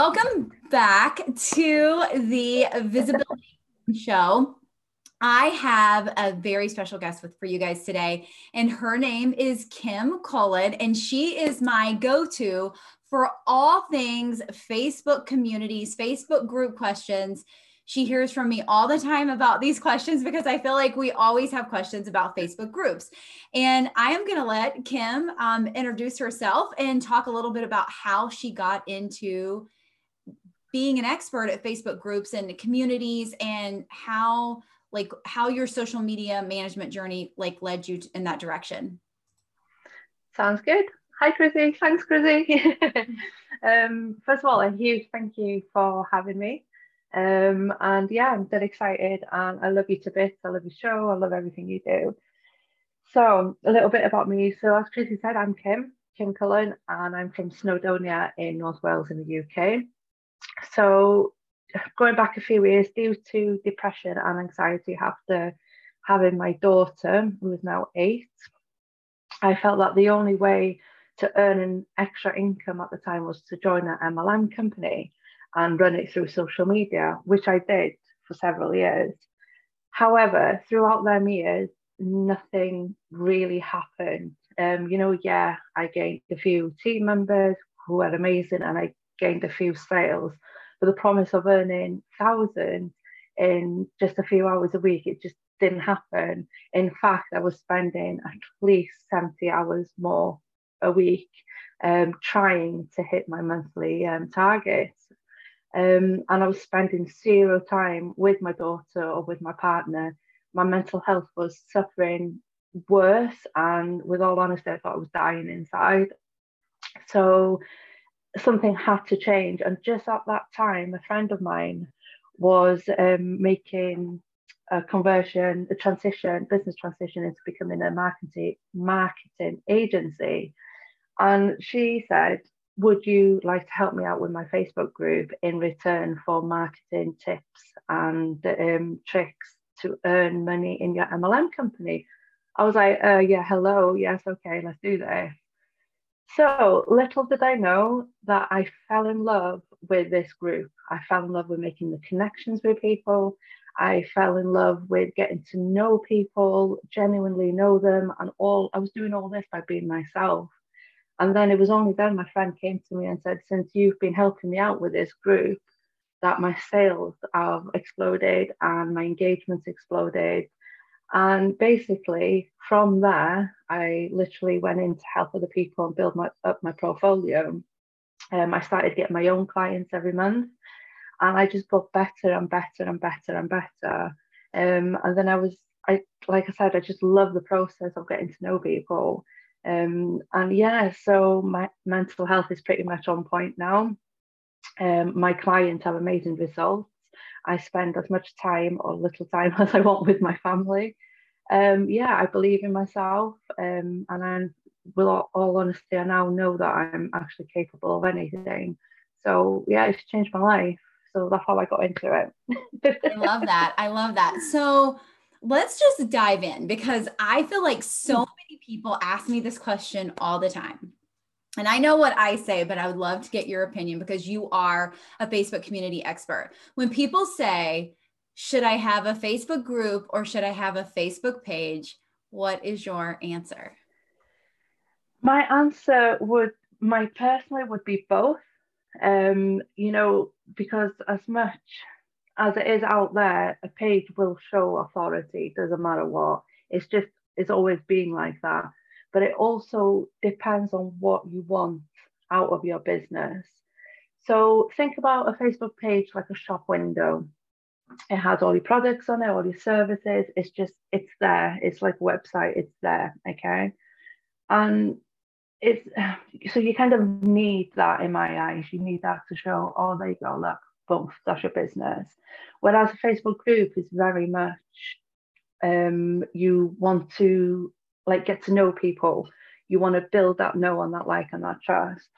Welcome back to the Visibility Show. I have a very special guest with for you guys today, and her name is Kim Cullen, and she is my go-to for all things Facebook communities, Facebook group questions. She hears from me all the time about these questions because I feel like we always have questions about Facebook groups. And I am going to let Kim um, introduce herself and talk a little bit about how she got into being an expert at Facebook groups and communities and how like how your social media management journey like led you in that direction. Sounds good. Hi Chrissy, thanks Chrissy. um, first of all, a huge thank you for having me. Um, and yeah, I'm dead excited and I love you to bits. I love your show. I love everything you do. So a little bit about me. So as Chrissy said, I'm Kim, Kim Cullen, and I'm from Snowdonia in North Wales in the UK. So going back a few years, due to depression and anxiety after having my daughter, who is now eight, I felt that the only way to earn an extra income at the time was to join an MLM company and run it through social media, which I did for several years. However, throughout them years, nothing really happened. Um, you know, yeah, I gained a few team members who were amazing and I gained a few sales, but the promise of earning thousands in just a few hours a week, it just didn't happen. In fact, I was spending at least 70 hours more a week um, trying to hit my monthly um, targets. Um, and I was spending zero time with my daughter or with my partner. My mental health was suffering worse, and with all honesty, I thought I was dying inside. So something had to change. And just at that time, a friend of mine was um, making a conversion, a transition, business transition into becoming a marketing marketing agency. And she said, Would you like to help me out with my Facebook group in return for marketing tips and um, tricks to earn money in your MLM company? I was like, uh, Yeah, hello. Yes, okay, let's do this. So little did I know that I fell in love with this group. I fell in love with making the connections with people. I fell in love with getting to know people, genuinely know them, and all I was doing all this by being myself. And then it was only then my friend came to me and said, Since you've been helping me out with this group, that my sales have exploded and my engagements exploded and basically, from there, I literally went in to help other people and build my, up my portfolio. Um, I started getting my own clients every month, and I just got better and better and better and better. Um, and then I was, I like I said, I just love the process of getting to know people. Um, and yeah, so my mental health is pretty much on point now. Um, my clients have amazing results. I spend as much time or little time as I want with my family. Um, yeah, I believe in myself, um, and I, with all, all honesty, I now know that I'm actually capable of anything. So yeah, it's changed my life. So that's how I got into it. I love that. I love that. So let's just dive in because I feel like so hmm. many people ask me this question all the time. And I know what I say, but I would love to get your opinion because you are a Facebook community expert. When people say, should I have a Facebook group or should I have a Facebook page? What is your answer? My answer would, my personally would be both. Um, you know, because as much as it is out there, a page will show authority, doesn't matter what. It's just, it's always being like that but it also depends on what you want out of your business. So think about a Facebook page like a shop window. It has all your products on it, all your services. It's just, it's there. It's like a website, it's there. Okay. And it's so you kind of need that in my eyes. You need that to show, oh, there you go, look, boom, that's your business. Whereas a Facebook group is very much um, you want to like get to know people. You want to build that know and that like and that trust.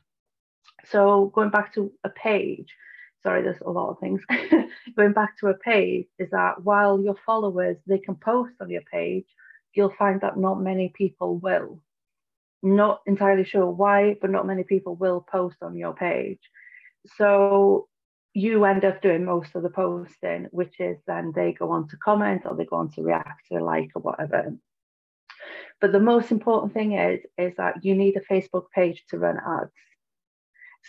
So going back to a page, sorry, there's a lot of things. going back to a page is that while your followers they can post on your page, you'll find that not many people will. Not entirely sure why, but not many people will post on your page. So you end up doing most of the posting, which is then they go on to comment or they go on to react to like or whatever. But the most important thing is, is that you need a Facebook page to run ads.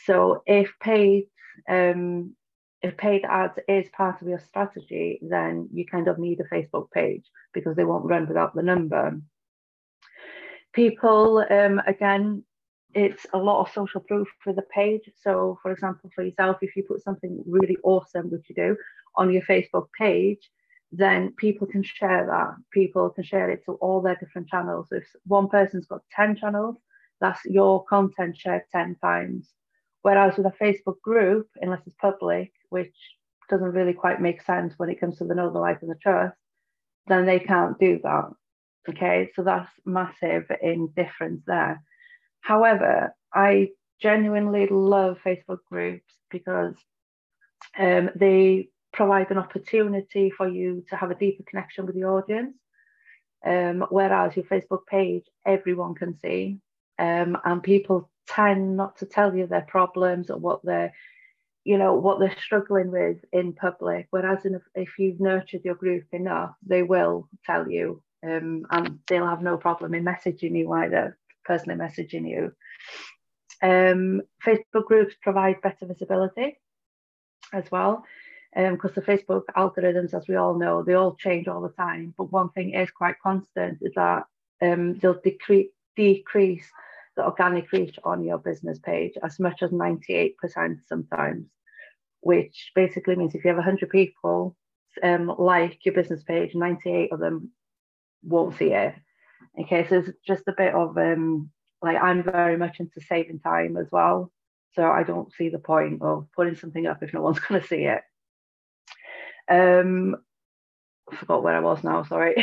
So if paid, um, if paid ads is part of your strategy, then you kind of need a Facebook page because they won't run without the number. People, um, again, it's a lot of social proof for the page. So, for example, for yourself, if you put something really awesome, which you do, on your Facebook page, then people can share that. People can share it to all their different channels. If one person's got 10 channels, that's your content shared 10 times. Whereas with a Facebook group, unless it's public, which doesn't really quite make sense when it comes to the know, the and the trust, then they can't do that. Okay, so that's massive in difference there. However, I genuinely love Facebook groups because um, they provide an opportunity for you to have a deeper connection with the audience. Um, whereas your Facebook page, everyone can see, um, and people tend not to tell you their problems or what they're, you know, what they're struggling with in public. Whereas in, if you've nurtured your group enough, they will tell you, um, and they'll have no problem in messaging you either, personally messaging you. Um, Facebook groups provide better visibility as well because um, the Facebook algorithms, as we all know, they all change all the time. But one thing is quite constant is that um, they'll decrease decrease the organic reach on your business page as much as 98% sometimes, which basically means if you have 100 people um, like your business page, 98 of them won't see it. Okay, so it's just a bit of um, like I'm very much into saving time as well. So I don't see the point of putting something up if no one's going to see it. Um, I forgot where I was now. Sorry.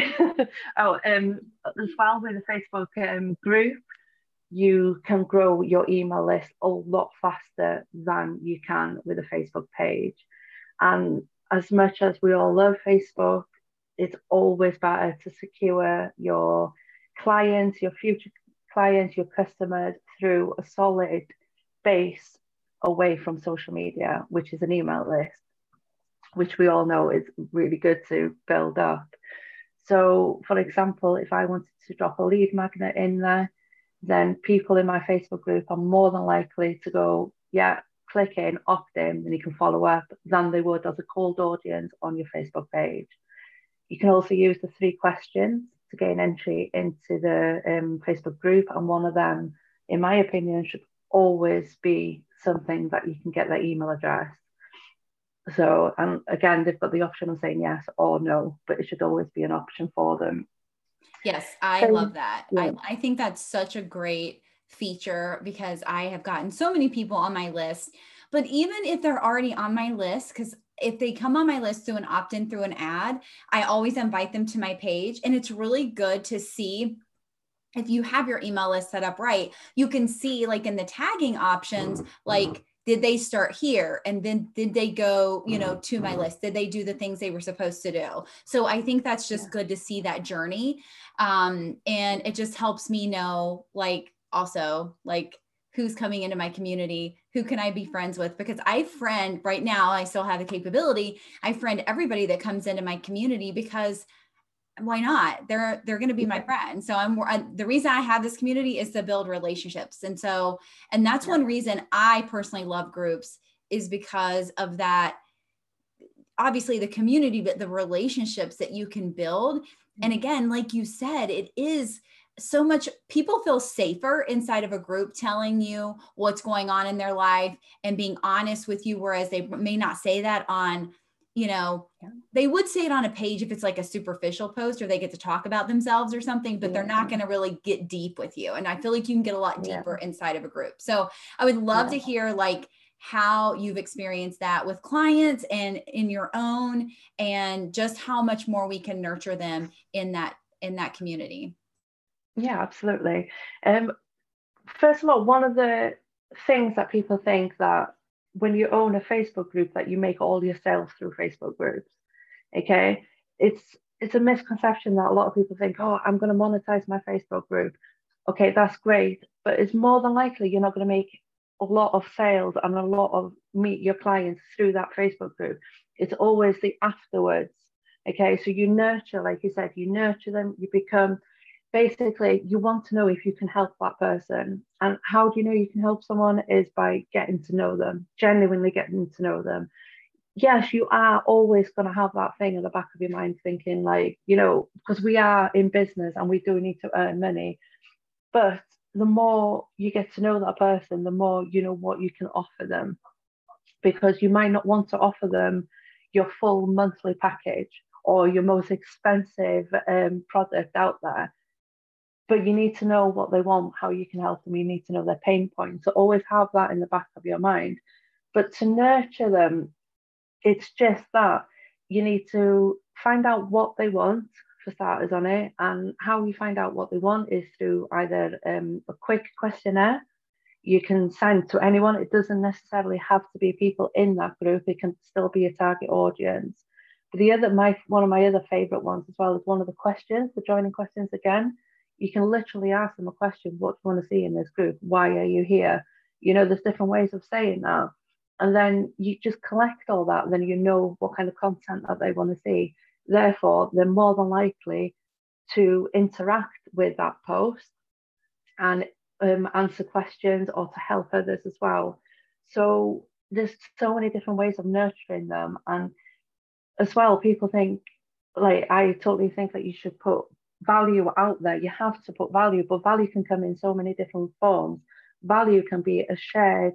oh, um, as well with the Facebook um, group, you can grow your email list a lot faster than you can with a Facebook page. And as much as we all love Facebook, it's always better to secure your clients, your future clients, your customers through a solid base away from social media, which is an email list which we all know is really good to build up. So, for example, if I wanted to drop a lead magnet in there, then people in my Facebook group are more than likely to go, yeah, click in, opt in, and you can follow up than they would as a cold audience on your Facebook page. You can also use the three questions to gain entry into the um, Facebook group, and one of them, in my opinion, should always be something that you can get their email address so, and again, they've got the option of saying yes or no, but it should always be an option for them. Yes, I so, love that. Yeah. I, I think that's such a great feature because I have gotten so many people on my list. But even if they're already on my list, because if they come on my list through an opt in through an ad, I always invite them to my page. And it's really good to see if you have your email list set up right, you can see like in the tagging options, mm-hmm. like did they start here? And then did they go you know mm-hmm. to my mm-hmm. list? Did they do the things they were supposed to do? So i think that's just good to see that journey. Um, and it just helps me know like also like who's coming into my community? Who can i be mm-hmm. friends with? Because i friend right now i still have the capability i friend everybody that comes into my community because why not? They're they're going to be my friend so i'm I, the reason i have this community is to build relationships. And so and that's yeah. one reason i personally love groups is because of that obviously the community but the relationships that you can build. And mm-hmm. again like you said it is so much people feel safer inside of a group telling you what's going on in their life and being honest with you whereas they may not say that on you know, yeah. they would say it on a page if it's like a superficial post or they get to talk about themselves or something, but yeah. they're not going to really get deep with you. And I feel like you can get a lot deeper yeah. inside of a group. So I would love to hear like how you've experienced that with clients and in your own and just how much more we can nurture them in that in that community. Yeah, absolutely. Um, first of all, one of the things that people think that when you own a Facebook group that you make all your sales through Facebook groups. Okay. It's it's a misconception that a lot of people think, oh, I'm going to monetize my Facebook group. Okay, that's great. But it's more than likely you're not going to make a lot of sales and a lot of meet your clients through that Facebook group. It's always the afterwards. Okay, so you nurture, like you said, you nurture them, you become basically you want to know if you can help that person. And how do you know you can help someone is by getting to know them, genuinely getting to know them. Yes, you are always going to have that thing in the back of your mind thinking, like, you know, because we are in business and we do need to earn money. But the more you get to know that person, the more you know what you can offer them. Because you might not want to offer them your full monthly package or your most expensive um, product out there. But you need to know what they want, how you can help them. You need to know their pain points. So always have that in the back of your mind. But to nurture them, it's just that you need to find out what they want for starters on it. And how you find out what they want is through either um, a quick questionnaire you can send to anyone. It doesn't necessarily have to be people in that group. It can still be a target audience. But the other, my one of my other favourite ones as well is one of the questions, the joining questions again. You can literally ask them a question: What do you want to see in this group? Why are you here? You know, there's different ways of saying that, and then you just collect all that. Then you know what kind of content that they want to see. Therefore, they're more than likely to interact with that post and um, answer questions or to help others as well. So there's so many different ways of nurturing them. And as well, people think, like, I totally think that you should put value out there. You have to put value, but value can come in so many different forms. Value can be a shared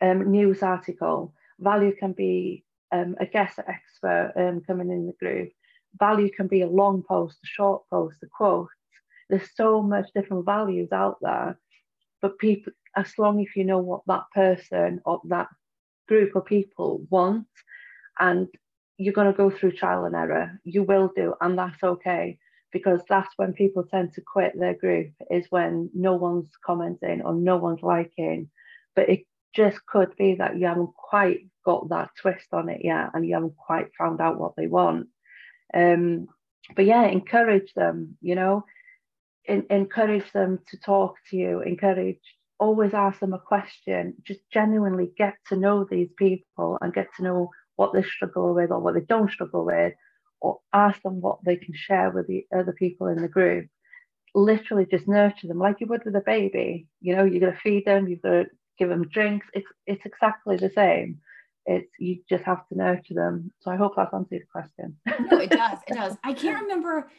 um, news article, value can be um, a guest expert um, coming in the group. Value can be a long post, a short post, a quote. There's so much different values out there, but people, as long as you know what that person or that group of people want, and you're going to go through trial and error, you will do, and that's okay because that's when people tend to quit their group is when no one's commenting or no one's liking. But it just could be that you haven't quite got that twist on it yet and you haven't quite found out what they want. Um, but yeah, encourage them, you know, in, encourage them to talk to you, encourage, always ask them a question, just genuinely get to know these people and get to know what they struggle with or what they don't struggle with, or ask them what they can share with the other people in the group. Literally just nurture them like you would with a baby. You know, you're going to feed them, you've got to give them drinks. It's it's exactly the same. It's you just have to nurture them. So I hope that's answered the question. no, it does. It does. I can't remember.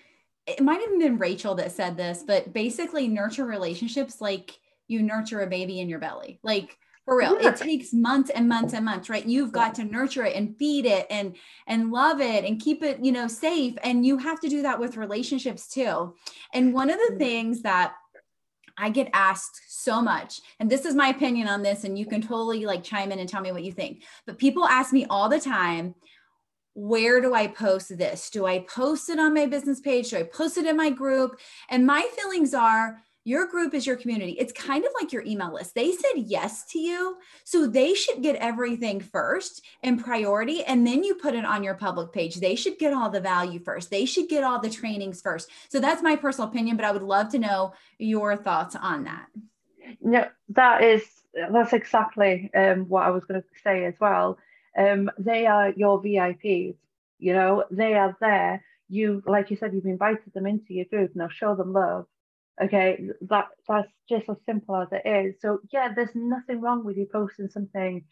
It might have been Rachel that said this, but basically, nurture relationships like you nurture a baby in your belly. Like for real yeah. it takes months and months and months right you've got to nurture it and feed it and and love it and keep it you know safe and you have to do that with relationships too and one of the mm. things that I get asked so much, and this is my opinion on this, and you can totally like chime in and tell me what you think. But people ask me all the time, where do I post this? Do I post it on my business page? Do I post it in my group? And my feelings are, your group is your community. It's kind of like your email list. They said yes to you. So they should get everything first in priority. And then you put it on your public page. They should get all the value first. They should get all the trainings first. So that's my personal opinion, but I would love to know your thoughts on that. No, that is, that's exactly um, what I was going to say as well. Um, they are your VIPs, you know, they are there. You, like you said, you've invited them into your group. Now show them love Okay, that that's just as simple as it is. So yeah, there's nothing wrong with you posting something,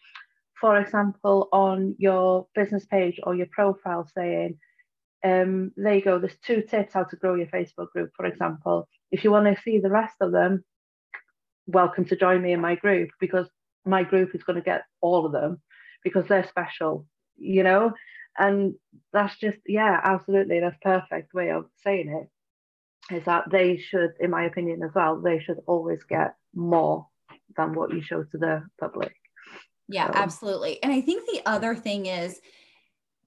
for example, on your business page or your profile saying, um, there you go, there's two tips how to grow your Facebook group, for example. If you want to see the rest of them, welcome to join me in my group because my group is going to get all of them because they're special, you know? And that's just, yeah, absolutely, that's perfect way of saying it is that they should, in my opinion as well, they should always get more than what you show to the public. Yeah, so. absolutely. And I think the other thing is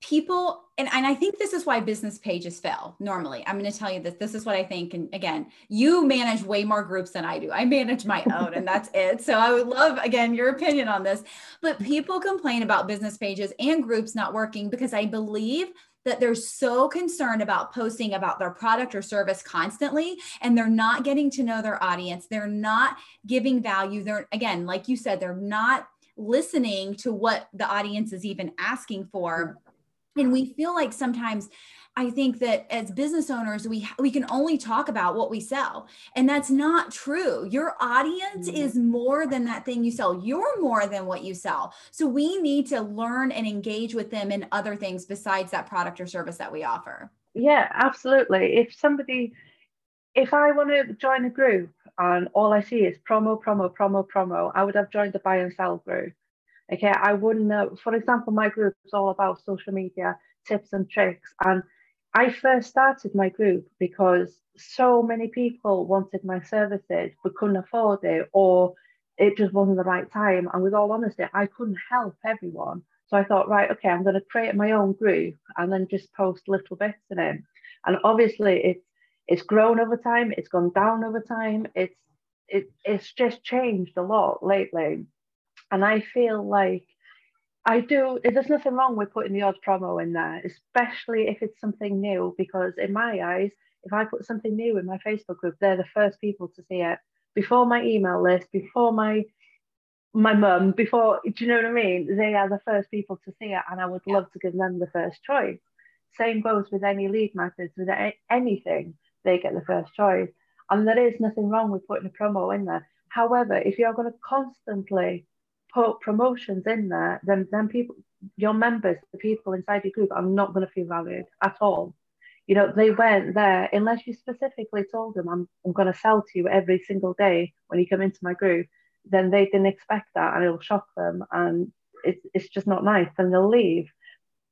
people and, and i think this is why business pages fail normally i'm going to tell you this this is what i think and again you manage way more groups than i do i manage my own and that's it so i would love again your opinion on this but people complain about business pages and groups not working because i believe that they're so concerned about posting about their product or service constantly and they're not getting to know their audience. They're not giving value. They're again like you said they're not listening to what the audience is even asking for. Mm-hmm. And we feel like sometimes I think that as business owners, we we can only talk about what we sell, and that's not true. Your audience mm-hmm. is more than that thing you sell. You're more than what you sell. So we need to learn and engage with them in other things besides that product or service that we offer. Yeah, absolutely. If somebody, if I want to join a group and all I see is promo, promo, promo, promo, I would have joined the buy and sell group. Okay, I wouldn't. For example, my group is all about social media tips and tricks and I first started my group because so many people wanted my services but couldn't afford it or it just wasn't the right time. And with all honesty, I couldn't help everyone. So I thought, right, okay, I'm going to create my own group and then just post little bits in it. And obviously, it's it's grown over time. It's gone down over time. It's it, it's just changed a lot lately. And I feel like I do. There's nothing wrong with putting the odd promo in there, especially if it's something new. Because in my eyes, if I put something new in my Facebook group, they're the first people to see it before my email list, before my my mum, before do you know what I mean? They are the first people to see it, and I would yeah. love to give them the first choice. Same goes with any lead methods, with anything, they get the first choice. And there is nothing wrong with putting a promo in there. However, if you're going to constantly put promotions in there, then then people, your members, the people inside your group, are not going to feel valued at all. You know, they weren't there unless you specifically told them, "I'm I'm going to sell to you every single day when you come into my group." Then they didn't expect that, and it'll shock them, and it's it's just not nice. and they'll leave.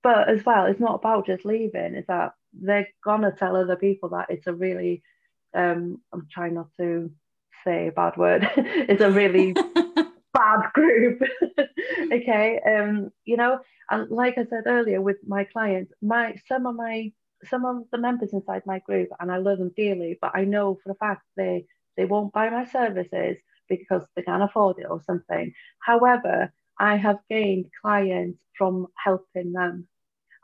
But as well, it's not about just leaving. It's that they're gonna tell other people that it's a really, um, I'm trying not to say a bad word. it's a really bad group. okay. Um, you know, and like I said earlier with my clients, my some of my some of the members inside my group, and I love them dearly, but I know for a fact they they won't buy my services because they can't afford it or something. However, I have gained clients from helping them,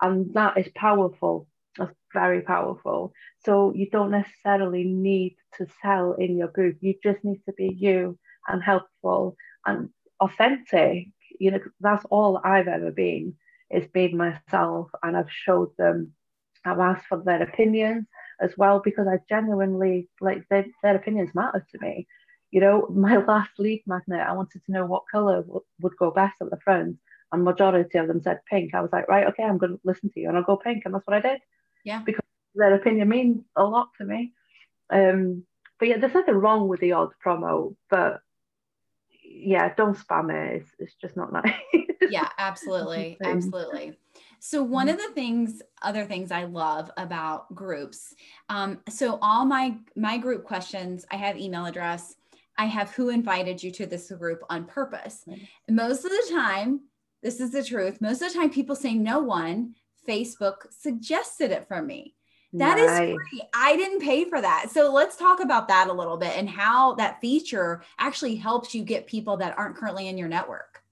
and that is powerful. That's very powerful. So you don't necessarily need to sell in your group. You just need to be you and helpful and authentic. You know, that's all I've ever been is being myself, and I've showed them. I've asked for their opinions as well because I genuinely like their, their opinions matter to me. You know, my last lead magnet, I wanted to know what color w- would go best at the front, and majority of them said pink. I was like, right, okay, I'm going to listen to you, and I'll go pink, and that's what I did. Yeah, because their opinion means a lot to me. Um, but yeah, there's nothing wrong with the odd promo, but yeah, don't spam it. It's, it's just not nice. yeah, absolutely. absolutely. So one of the things, other things I love about groups. Um, so all my my group questions, I have email address. I have who invited you to this group on purpose. Most of the time, this is the truth. Most of the time, people say no one. Facebook suggested it for me. That nice. is free. I didn't pay for that. So let's talk about that a little bit and how that feature actually helps you get people that aren't currently in your network.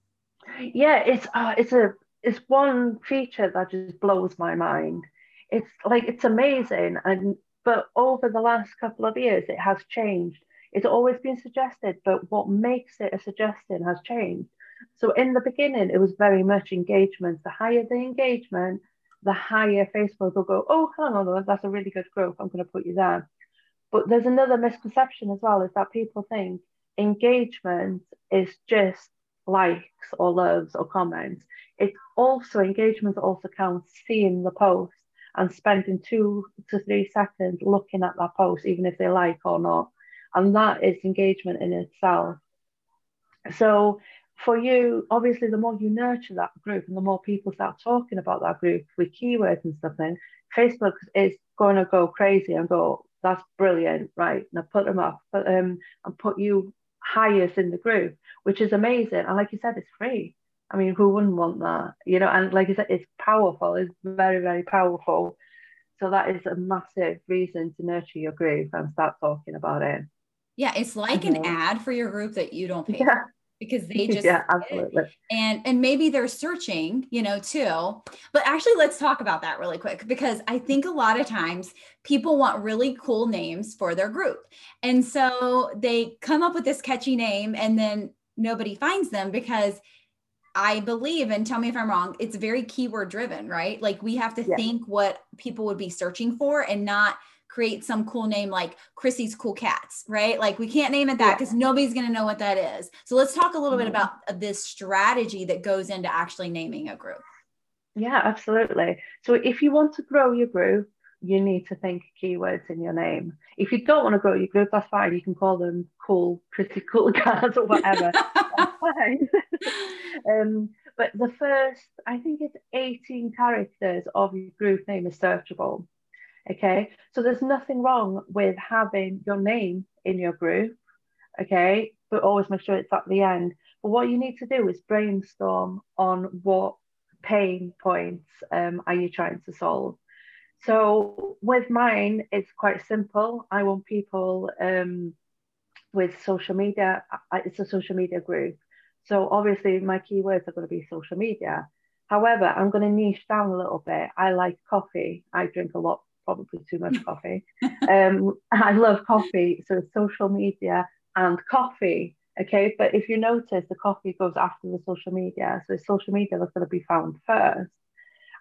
Yeah, it's uh, it's a it's one feature that just blows my mind. It's like it's amazing and but over the last couple of years it has changed. It's always been suggested, but what makes it a suggestion has changed. So in the beginning, it was very much engagement. The higher the engagement, the higher Facebook will go, oh, hang on, that's a really good growth. I'm going to put you there. But there's another misconception as well is that people think engagement is just likes or loves or comments. It's also engagement also counts seeing the post and spending two to three seconds looking at that post, even if they like or not. And that is engagement in itself. So for you, obviously, the more you nurture that group and the more people start talking about that group with keywords and stuff, then Facebook is going to go crazy and go, that's brilliant, right? Now put them up, put, um, and put you highest in the group, which is amazing. And like you said, it's free. I mean, who wouldn't want that? You know, and like you said, it's powerful. It's very, very powerful. So that is a massive reason to nurture your group and start talking about it. Yeah, it's like an ad for your group that you don't pay. Yeah. For. Because they just yeah absolutely and and maybe they're searching you know too but actually let's talk about that really quick because i think a lot of times people want really cool names for their group and so they come up with this catchy name and then nobody finds them because I believe, and tell me if I'm wrong, it's very keyword driven, right? Like we have to yeah. think what people would be searching for and not create some cool name like Chrissy's Cool Cats, right? Like we can't name it that because yeah. nobody's going to know what that is. So let's talk a little mm-hmm. bit about this strategy that goes into actually naming a group. Yeah, absolutely. So if you want to grow your group, you need to think keywords in your name. If you don't want to grow your group, that's fine. You can call them cool, pretty cool cats or whatever. that's fine. um, but the first, I think it's 18 characters of your group name is searchable. Okay, so there's nothing wrong with having your name in your group, okay, but always make sure it's at the end. But what you need to do is brainstorm on what pain points um, are you trying to solve. So with mine, it's quite simple. I want people um, with social media. It's a social media group. So obviously my keywords are going to be social media. However, I'm going to niche down a little bit. I like coffee. I drink a lot probably too much coffee. um, I love coffee, so social media and coffee. Okay, but if you notice, the coffee goes after the social media, so social media that's going to be found first,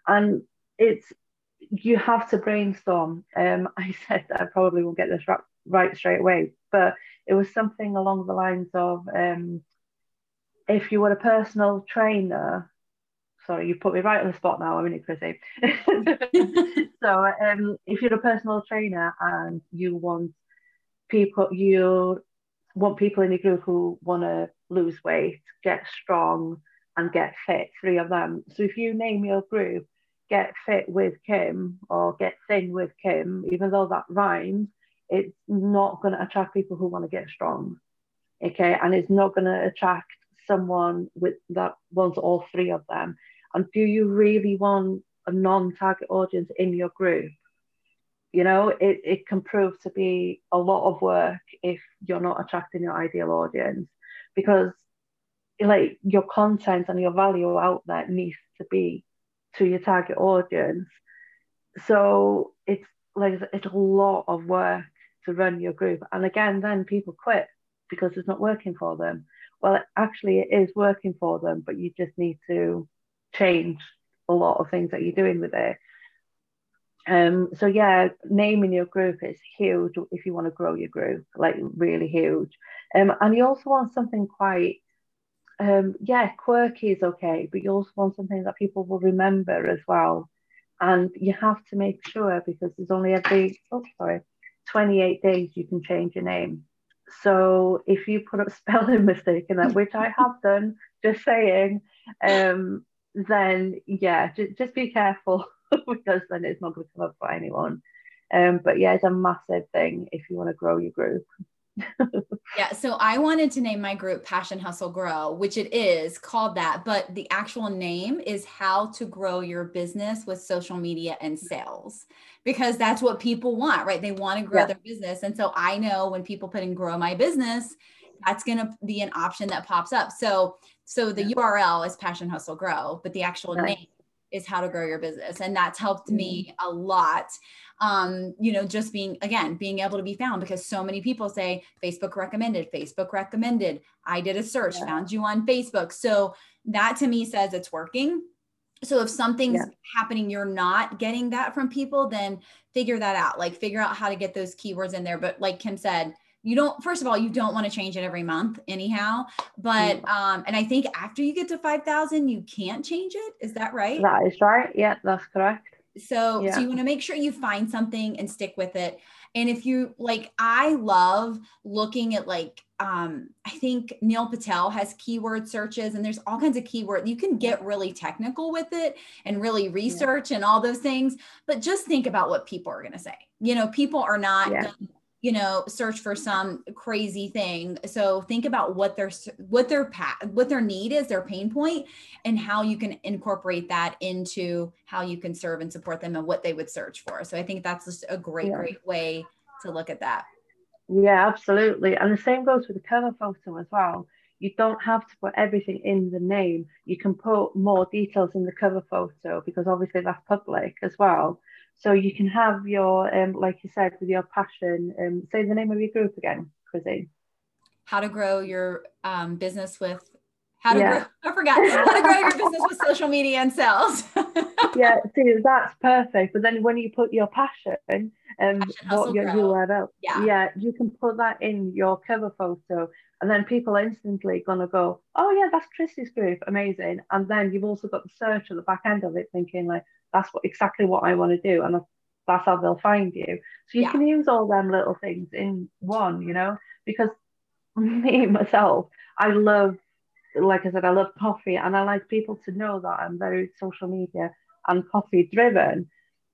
and it's you have to brainstorm. Um, I said I probably won't get this right, right straight away, but it was something along the lines of um, if you were a personal trainer sorry, you put me right on the spot now. I'm in it, Chrissy. so, um, if you're a personal trainer and you want people, you want people in your group who want to lose weight, get strong, and get fit, three of them. So, if you name your group Get Fit with Kim or Get Thin with Kim, even though that rhymes, it's not going to attract people who want to get strong. Okay, and it's not going to attract someone with that wants all three of them and do you really want a non-target audience in your group? You know it, it can prove to be a lot of work if you're not attracting your ideal audience because like your content and your value out there needs to be to your target audience. So it's like it's a lot of work to run your group and again then people quit because it's not working for them well actually it is working for them but you just need to change a lot of things that you're doing with it. Um, so yeah, naming your group is huge if you want to grow your group, like really huge. Um, and you also want something quite, um, yeah, quirky is okay, but you also want something that people will remember as well. And you have to make sure because there's only every, oh sorry, 28 days you can change your name. So if you put a spelling mistake in that, which I have done, just saying, um, then yeah, just, just be careful because then it's not going to come up for anyone. Um, but yeah, it's a massive thing if you want to grow your group. Yeah, so I wanted to name my group Passion Hustle Grow, which it is called that, but the actual name is How to Grow Your Business with Social Media and Sales because that's what people want, right? They want to grow yeah. their business. And so I know when people put in grow my business, that's going to be an option that pops up. So so the URL is Passion Hustle Grow, but the actual nice. name is how to grow your business. And that's helped me a lot. Um, you know, just being again, being able to be found because so many people say Facebook recommended, Facebook recommended. I did a search, yeah. found you on Facebook. So that to me says it's working. So if something's yeah. happening, you're not getting that from people, then figure that out. Like figure out how to get those keywords in there. But like Kim said, you don't first of all you don't want to change it every month anyhow but um and i think after you get to 5000 you can't change it is that right that is right yeah that's correct so yeah. so you want to make sure you find something and stick with it and if you like i love looking at like um i think neil patel has keyword searches and there's all kinds of keyword you can get really technical with it and really research yeah. and all those things but just think about what people are going to say you know people are not yeah. You know search for some crazy thing so think about what their what their path what their need is their pain point and how you can incorporate that into how you can serve and support them and what they would search for so i think that's just a great yeah. great way to look at that yeah absolutely and the same goes with the cover photo as well you don't have to put everything in the name. You can put more details in the cover photo because obviously that's public as well. So you can have your, um, like you said, with your passion. Um, say the name of your group again, Chrissy. How to grow your um, business with how to yeah. grow, I forgot how to grow your business with social media and sales. yeah, see, that's perfect. But then when you put your passion and um, what your URL, yeah. yeah, you can put that in your cover photo, and then people are instantly gonna go, oh yeah, that's Chrissy's group, amazing. And then you've also got the search at the back end of it, thinking like that's what exactly what I want to do, and that's how they'll find you. So you yeah. can use all them little things in one, you know, because me myself, I love like I said, I love coffee and I like people to know that I'm very social media and coffee driven.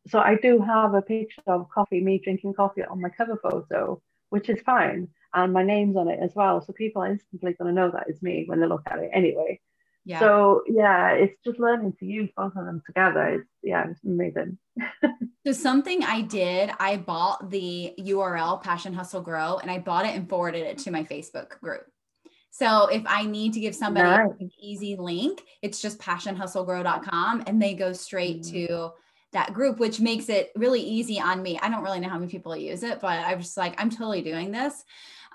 So I do have a picture of coffee, me drinking coffee on my cover photo, which is fine. And my name's on it as well. So people are instantly going to know that it's me when they look at it anyway. Yeah. So yeah, it's just learning to use both of them together. It's yeah, it's amazing. so something I did, I bought the URL Passion Hustle Grow and I bought it and forwarded it to my Facebook group. So if I need to give somebody nice. an easy link, it's just passionhustlegrow.com and they go straight mm-hmm. to that group, which makes it really easy on me. I don't really know how many people use it, but I'm just like, I'm totally doing this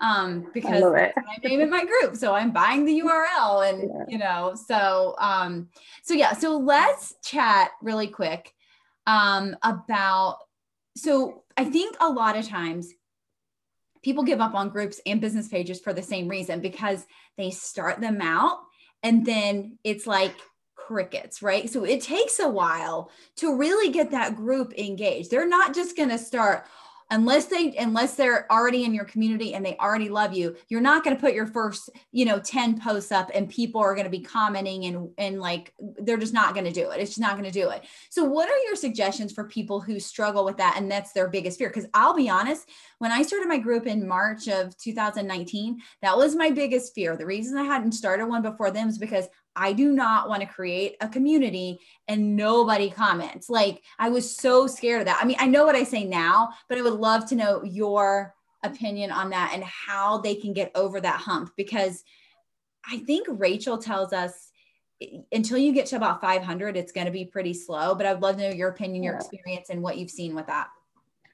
um, because I my name in my group. So I'm buying the URL and, yeah. you know, so, um, so yeah, so let's chat really quick um, about, so I think a lot of times people give up on groups and business pages for the same reason because they start them out and then it's like crickets, right? So it takes a while to really get that group engaged. They're not just going to start, unless they unless they're already in your community and they already love you you're not going to put your first you know 10 posts up and people are going to be commenting and and like they're just not going to do it. It's just not going to do it. So what are your suggestions for people who struggle with that and that's their biggest fear? Because i'll be honest when i started my group in march of 2019 that was my biggest fear. The reason i hadn't started one before them is because I do not want to create a community and nobody comments. Like I was so scared of that. I mean, I know what I say now, but I would love to know your opinion on that and how they can get over that hump because I think Rachel tells us until you get to about 500 it's going to be pretty slow, but I'd love to know your opinion, your experience and what you've seen with that.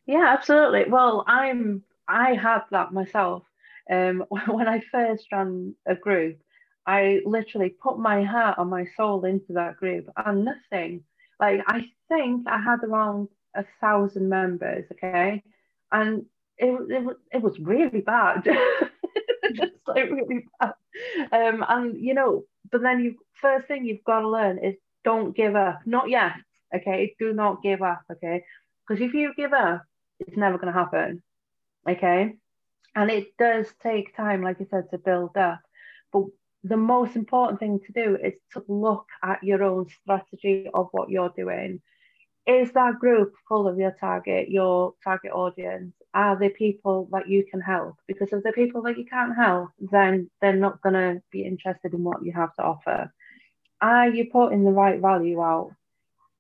Yeah, absolutely. Well, I'm I had that myself. Um, when I first ran a group, I literally put my heart and my soul into that group and nothing. Like I think I had around a thousand members, okay, and it it, it was really bad, just like really bad. Um, and you know, but then you first thing you've got to learn is don't give up. Not yet, okay. Do not give up, okay, because if you give up, it's never going to happen, okay. And it does take time, like I said, to build up. But the most important thing to do is to look at your own strategy of what you're doing. Is that group full of your target, your target audience? Are they people that you can help? Because if they're people that you can't help, then they're not going to be interested in what you have to offer. Are you putting the right value out?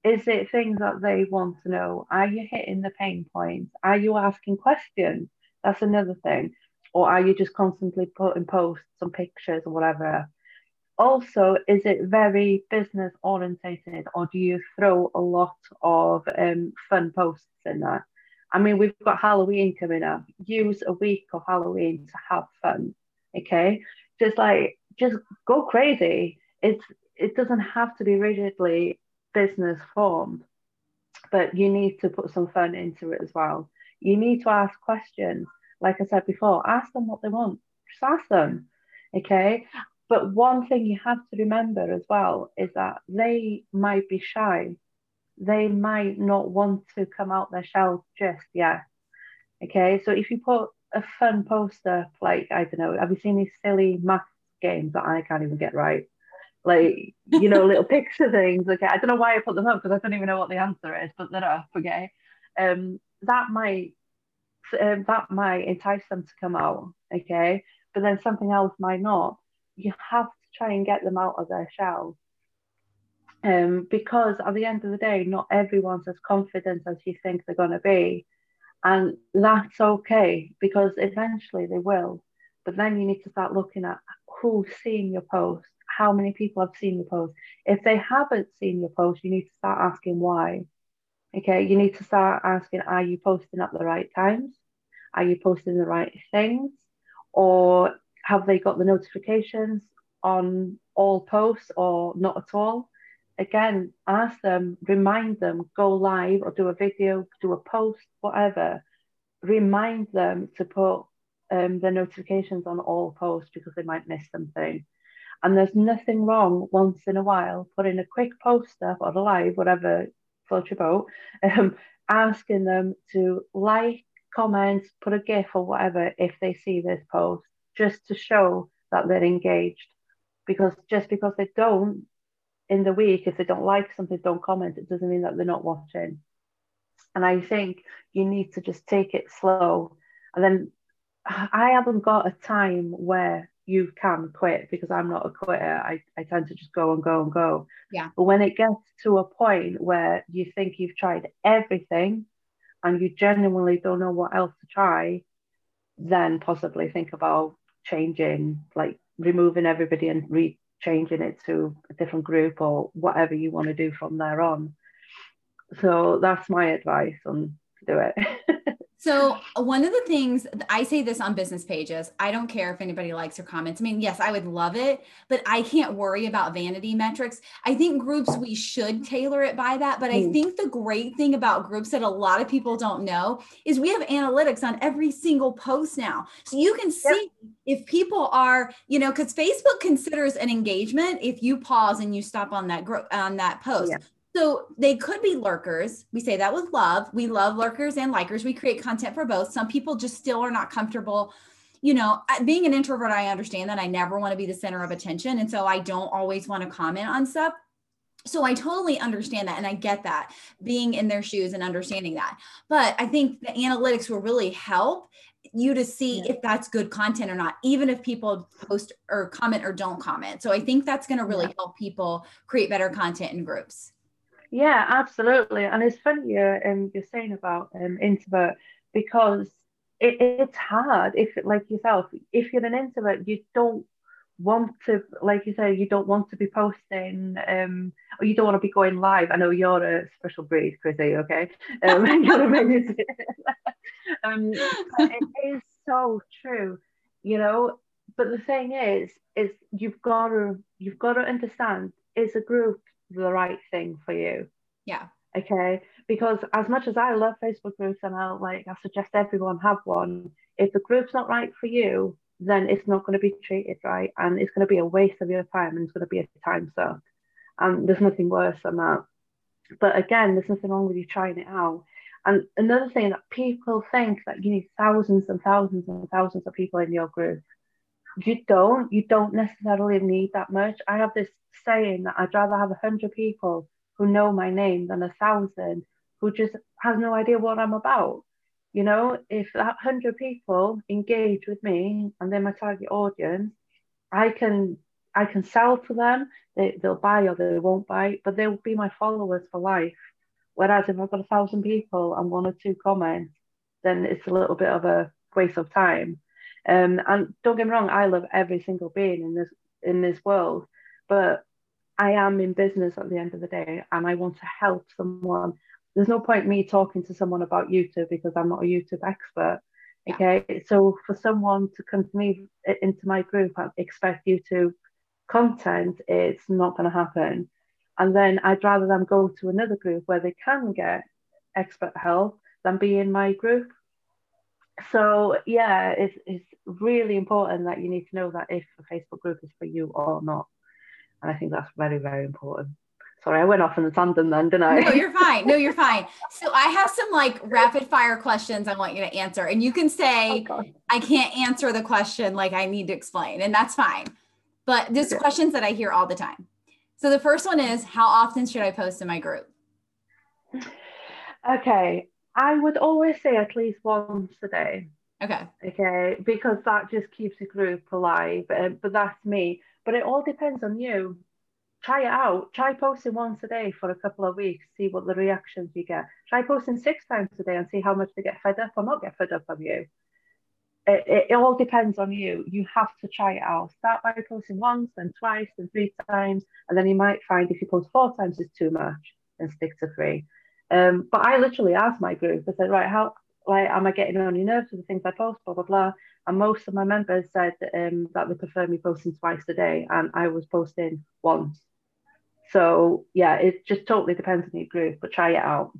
Is it things that they want to know? Are you hitting the pain points? Are you asking questions? That's another thing or are you just constantly putting posts and pictures or whatever? Also, is it very business orientated or do you throw a lot of um, fun posts in there? I mean, we've got Halloween coming up. Use a week of Halloween to have fun. Okay. Just like, just go crazy. It's, it doesn't have to be rigidly business formed, but you need to put some fun into it as well. You need to ask questions like I said before, ask them what they want. Just ask them. Okay. But one thing you have to remember as well is that they might be shy. They might not want to come out their shell just yet. Okay. So if you put a fun poster, like, I don't know, have you seen these silly math games that I can't even get right? Like, you know, little picture things. Okay. I don't know why I put them up because I don't even know what the answer is, but they're up. Okay. Um, that might um, that might entice them to come out, okay? But then something else might not. You have to try and get them out of their shell. Um, because at the end of the day, not everyone's as confident as you think they're going to be. And that's okay because eventually they will. But then you need to start looking at who's seen your post, how many people have seen your post. If they haven't seen your post, you need to start asking why. Okay, you need to start asking, are you posting at the right times? Are you posting the right things? Or have they got the notifications on all posts or not at all? Again, ask them, remind them, go live or do a video, do a post, whatever. Remind them to put um, the notifications on all posts because they might miss something. And there's nothing wrong once in a while putting a quick post up or a live, whatever floats your boat, um, asking them to like, comment, put a GIF or whatever if they see this post, just to show that they're engaged. Because just because they don't in the week, if they don't like something, don't comment, it doesn't mean that they're not watching. And I think you need to just take it slow. And then I haven't got a time where you can quit because I'm not a quitter. I, I tend to just go and go and go. Yeah. But when it gets to a point where you think you've tried everything and you genuinely don't know what else to try, then possibly think about changing, like removing everybody and re changing it to a different group or whatever you want to do from there on. So that's my advice on do it. So, one of the things I say this on business pages, I don't care if anybody likes or comments. I mean, yes, I would love it, but I can't worry about vanity metrics. I think groups, we should tailor it by that. But I hmm. think the great thing about groups that a lot of people don't know is we have analytics on every single post now. So, you can see if people are, you know, because Facebook considers an engagement if you pause and you stop on that group on that post. Yeah. So they could be lurkers. We say that with love. We love lurkers and likers. We create content for both. Some people just still are not comfortable. You know, being an introvert, I understand that I never want to be the center of attention. And so I don't always want to comment on stuff. So I totally understand that and I get that being in their shoes and understanding that. But I think the analytics will really help you to see yeah. if that's good content or not, even if people post or comment or don't comment. So I think that's going to really yeah. help people create better content in groups. Yeah, absolutely. And it's funny you're, um, you're saying about um, introvert because it, it's hard if, like yourself, if you're an introvert, you don't want to, like you say, you don't want to be posting, um, or you don't want to be going live. I know you're a special breed, Chrissy. Okay, um, you're amazing. um, it is so true, you know. But the thing is, is you've got to you've got to understand it's a group the right thing for you. Yeah. Okay. Because as much as I love Facebook groups and I like I suggest everyone have one, if the group's not right for you, then it's not going to be treated right and it's going to be a waste of your time and it's going to be a time suck. And there's nothing worse than that. But again, there's nothing wrong with you trying it out. And another thing that people think that you need thousands and thousands and thousands of people in your group you don't you don't necessarily need that much. I have this saying that i'd rather have a hundred people who know my name than a thousand who just has no idea what i'm about. You know if that hundred people engage with me and they're my target audience i can i can sell to them. They, they'll buy or they won't buy but they'll be my followers for life. Whereas if i've got a thousand people and one or two comments then it's a little bit of a waste of time um, and don't get me wrong, I love every single being in this in this world, but I am in business at the end of the day, and I want to help someone. There's no point me talking to someone about YouTube because I'm not a YouTube expert. Okay, yeah. so for someone to come to me into my group and expect YouTube content, it's not going to happen. And then I'd rather them go to another group where they can get expert help than be in my group so yeah, it's it's really important that you need to know that if a Facebook group is for you or not. And I think that's very, very important. Sorry, I went off in the tandem then, didn't I? No, you're fine. No, you're fine. So I have some like rapid fire questions I want you to answer. And you can say, oh, I can't answer the question like I need to explain, and that's fine. But there's okay. questions that I hear all the time. So the first one is how often should I post in my group? Okay. I would always say at least once a day. Okay. Okay, because that just keeps the group alive. Uh, but that's me. But it all depends on you. Try it out. Try posting once a day for a couple of weeks. See what the reactions you get. Try posting six times a day and see how much they get fed up or not get fed up of you. it, it, all depends on you. You have to try it out. Start by posting once, then twice, then three times, and then you might find if you post four times it's too much, then stick to three. Um, but I literally asked my group, I said, right, how like am I getting on your nerves with the things I post, blah blah blah. And most of my members said um, that they prefer me posting twice a day, and I was posting once. So yeah, it just totally depends on your group, but try it out.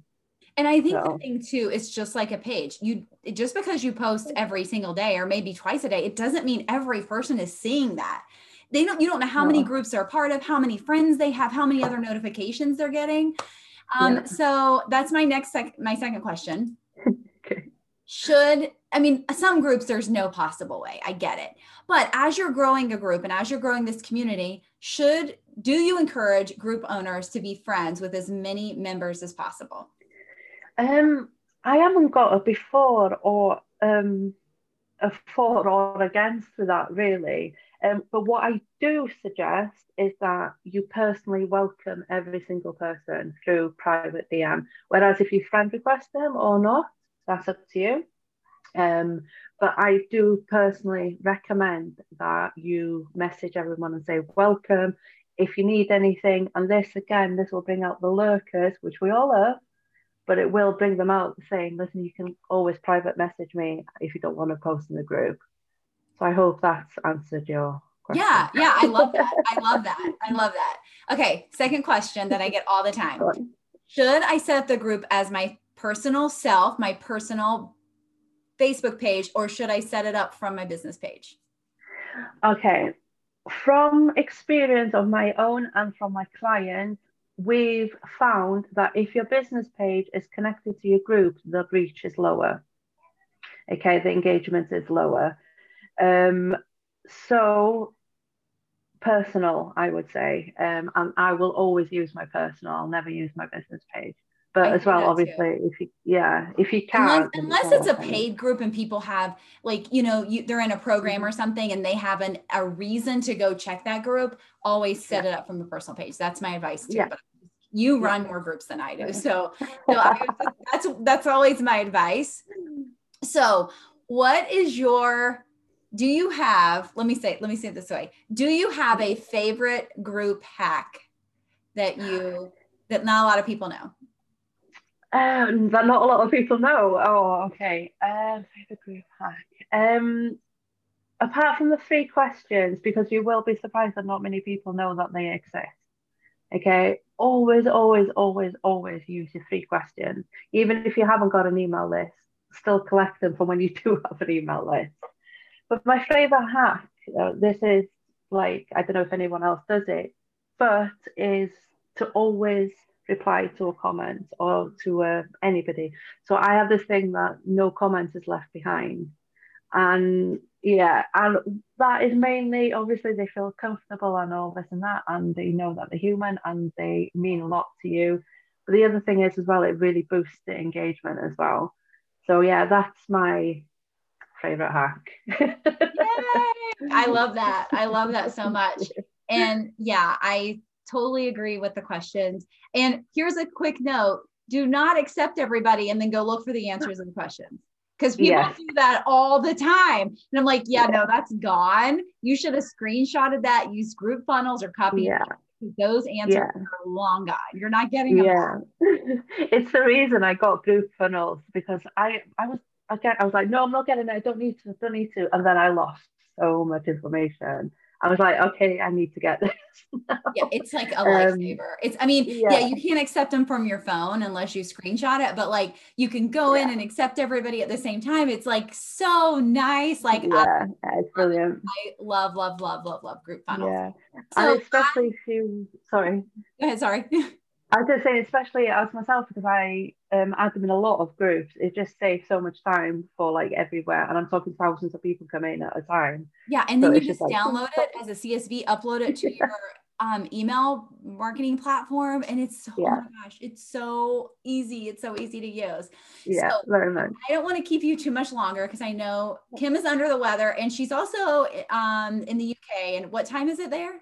And I think so. the thing too, it's just like a page. You just because you post every single day or maybe twice a day, it doesn't mean every person is seeing that. They don't. You don't know how no. many groups they're a part of, how many friends they have, how many other notifications they're getting. Um, yeah. So that's my next sec- my second question. okay. Should I mean some groups there's no possible way. I get it. But as you're growing a group and as you're growing this community, should do you encourage group owners to be friends with as many members as possible? Um, I haven't got a before or um, a for or against for that really. Um, but what I do suggest is that you personally welcome every single person through private DM. Whereas if you friend request them or not, that's up to you. Um, but I do personally recommend that you message everyone and say welcome. If you need anything, and this again, this will bring out the lurkers, which we all have but it will bring them out saying, listen, you can always private message me if you don't want to post in the group. So I hope that's answered your question. Yeah, yeah, I love that. I love that. I love that. Okay, second question that I get all the time. Should I set up the group as my personal self, my personal Facebook page, or should I set it up from my business page? Okay. From experience of my own and from my clients, we've found that if your business page is connected to your group, the reach is lower. Okay, the engagement is lower. Um, so personal, I would say, um, and I will always use my personal. I'll never use my business page but I as well obviously too. if you yeah if you can unless, unless it's a paid group and people have like you know you, they're in a program or something and they have an, a reason to go check that group always set yeah. it up from the personal page that's my advice too yeah. but you run more groups than i do so, so I, that's that's always my advice so what is your do you have let me say let me say it this way do you have a favorite group hack that you that not a lot of people know um, that not a lot of people know. Oh, okay. Um, favorite group hack. Um, apart from the three questions, because you will be surprised that not many people know that they exist. Okay, always, always, always, always use your three questions. Even if you haven't got an email list, still collect them from when you do have an email list. But my favorite hack, uh, this is like, I don't know if anyone else does it, but is to always reply to a comment or to uh, anybody. So I have this thing that no comment is left behind. And yeah, and that is mainly obviously they feel comfortable and all this and that, and they know that they're human and they mean a lot to you. But the other thing is as well, it really boosts the engagement as well. So yeah, that's my favorite hack. I love that. I love that so much. And yeah, I totally agree with the questions. And here's a quick note do not accept everybody and then go look for the answers and questions because people yes. do that all the time. And I'm like, yeah, no, that's gone. You should have screenshotted that, use group funnels or copy. Yeah. Those answers yeah. are long gone. You're not getting them. Yeah, it's the reason I got group funnels because I I was again I was like, no, I'm not getting it. I don't need to. I don't need to. And then I lost so much information. I was like, okay, I need to get this. yeah, it's like a um, lifesaver. It's, I mean, yeah. yeah. you can't accept them from your phone unless you screenshot it, but like you can go yeah. in and accept everybody at the same time. It's like so nice. Like, yeah, I, it's brilliant. I love, love, love, love, love group funnels. Yeah, so and especially I, if you, sorry. Go ahead, sorry. I was just saying, especially as myself, because I um, add them in a lot of groups, it just saves so much time for like everywhere. And I'm talking thousands of people come in at a time. Yeah. And then so you just, just download like, it as a CSV, upload it to your um, email marketing platform. And it's, yeah. oh my gosh, it's so easy. It's so easy to use. Yeah, so very much. I don't want to keep you too much longer because I know Kim is under the weather and she's also um, in the UK. And what time is it there?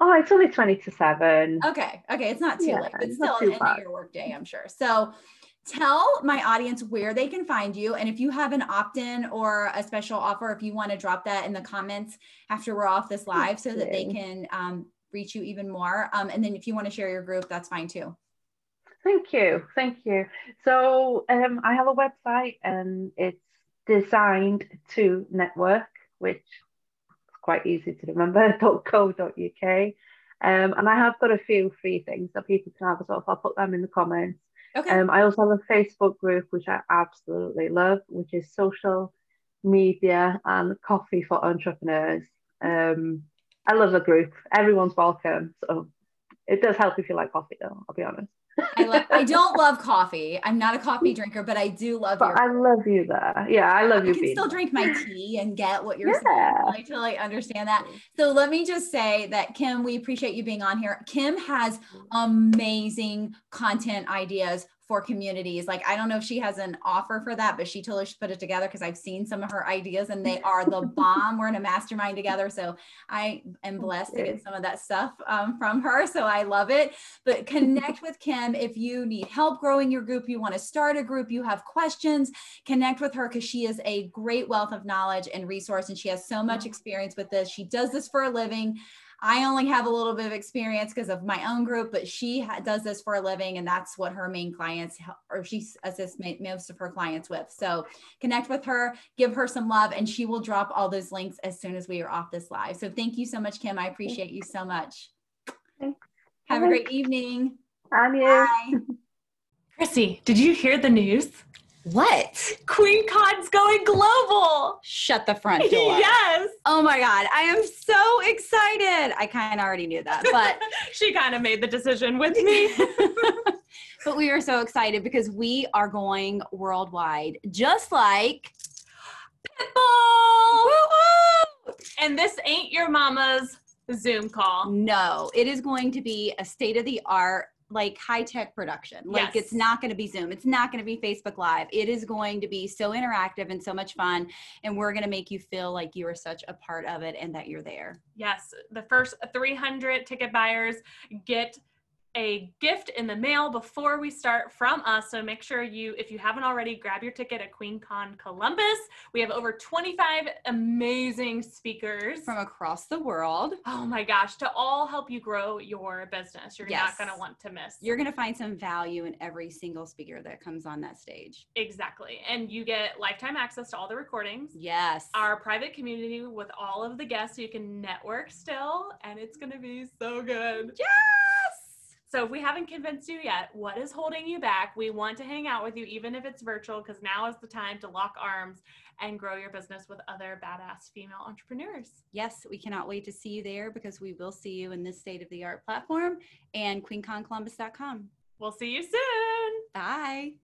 Oh, it's only 20 to 7. Okay. Okay. It's not too yeah, late, but still an end of your work day, I'm sure. So tell my audience where they can find you. And if you have an opt in or a special offer, if you want to drop that in the comments after we're off this live so that they can um, reach you even more. Um, and then if you want to share your group, that's fine too. Thank you. Thank you. So um, I have a website and it's designed to network, which quite easy to remember, .co.uk. Um, and I have got a few free things that people can have as well. So I'll put them in the comments. Okay. Um, I also have a Facebook group, which I absolutely love, which is social media and coffee for entrepreneurs. Um, I love the group. Everyone's welcome. So it does help if you like coffee, though. I'll be honest. I love. I don't love coffee. I'm not a coffee drinker, but I do love. But I love you there. Yeah, I love you. I can still drink my tea and get what you're yeah. saying. I totally understand that. So let me just say that Kim, we appreciate you being on here. Kim has amazing content ideas for communities. Like, I don't know if she has an offer for that, but she totally should put it together because I've seen some of her ideas and they are the bomb. We're in a mastermind together. So I am blessed to get some of that stuff um, from her. So I love it. But connect with Kim if you need help growing your group, you want to start a group, you have questions, connect with her because she is a great wealth of knowledge and resource. And she has so much experience with this. She does this for a living. I only have a little bit of experience because of my own group, but she ha- does this for a living, and that's what her main clients or she assists most of her clients with. So connect with her, give her some love, and she will drop all those links as soon as we are off this live. So thank you so much, Kim. I appreciate you so much. Thanks. Have a great evening. And you. Bye. Chrissy, did you hear the news? What? Queen Con's going global. Shut the front door. yes. Oh my God. I am so excited. I kind of already knew that, but she kind of made the decision with me. but we are so excited because we are going worldwide, just like Pitbull. Woo-woo! And this ain't your mama's Zoom call. No, it is going to be a state of the art like high tech production. Like yes. it's not going to be Zoom. It's not going to be Facebook Live. It is going to be so interactive and so much fun. And we're going to make you feel like you are such a part of it and that you're there. Yes. The first 300 ticket buyers get a gift in the mail before we start from us. So make sure you, if you haven't already, grab your ticket at QueenCon Columbus. We have over 25 amazing speakers from across the world. Oh my gosh, to all help you grow your business. You're yes. not going to want to miss. You're going to find some value in every single speaker that comes on that stage. Exactly. And you get lifetime access to all the recordings. Yes. Our private community with all of the guests so you can network still, and it's going to be so good. Yes. So if we haven't convinced you yet, what is holding you back? We want to hang out with you, even if it's virtual, because now is the time to lock arms and grow your business with other badass female entrepreneurs. Yes, we cannot wait to see you there because we will see you in this state of the art platform and queenconcolumbus.com. We'll see you soon. Bye.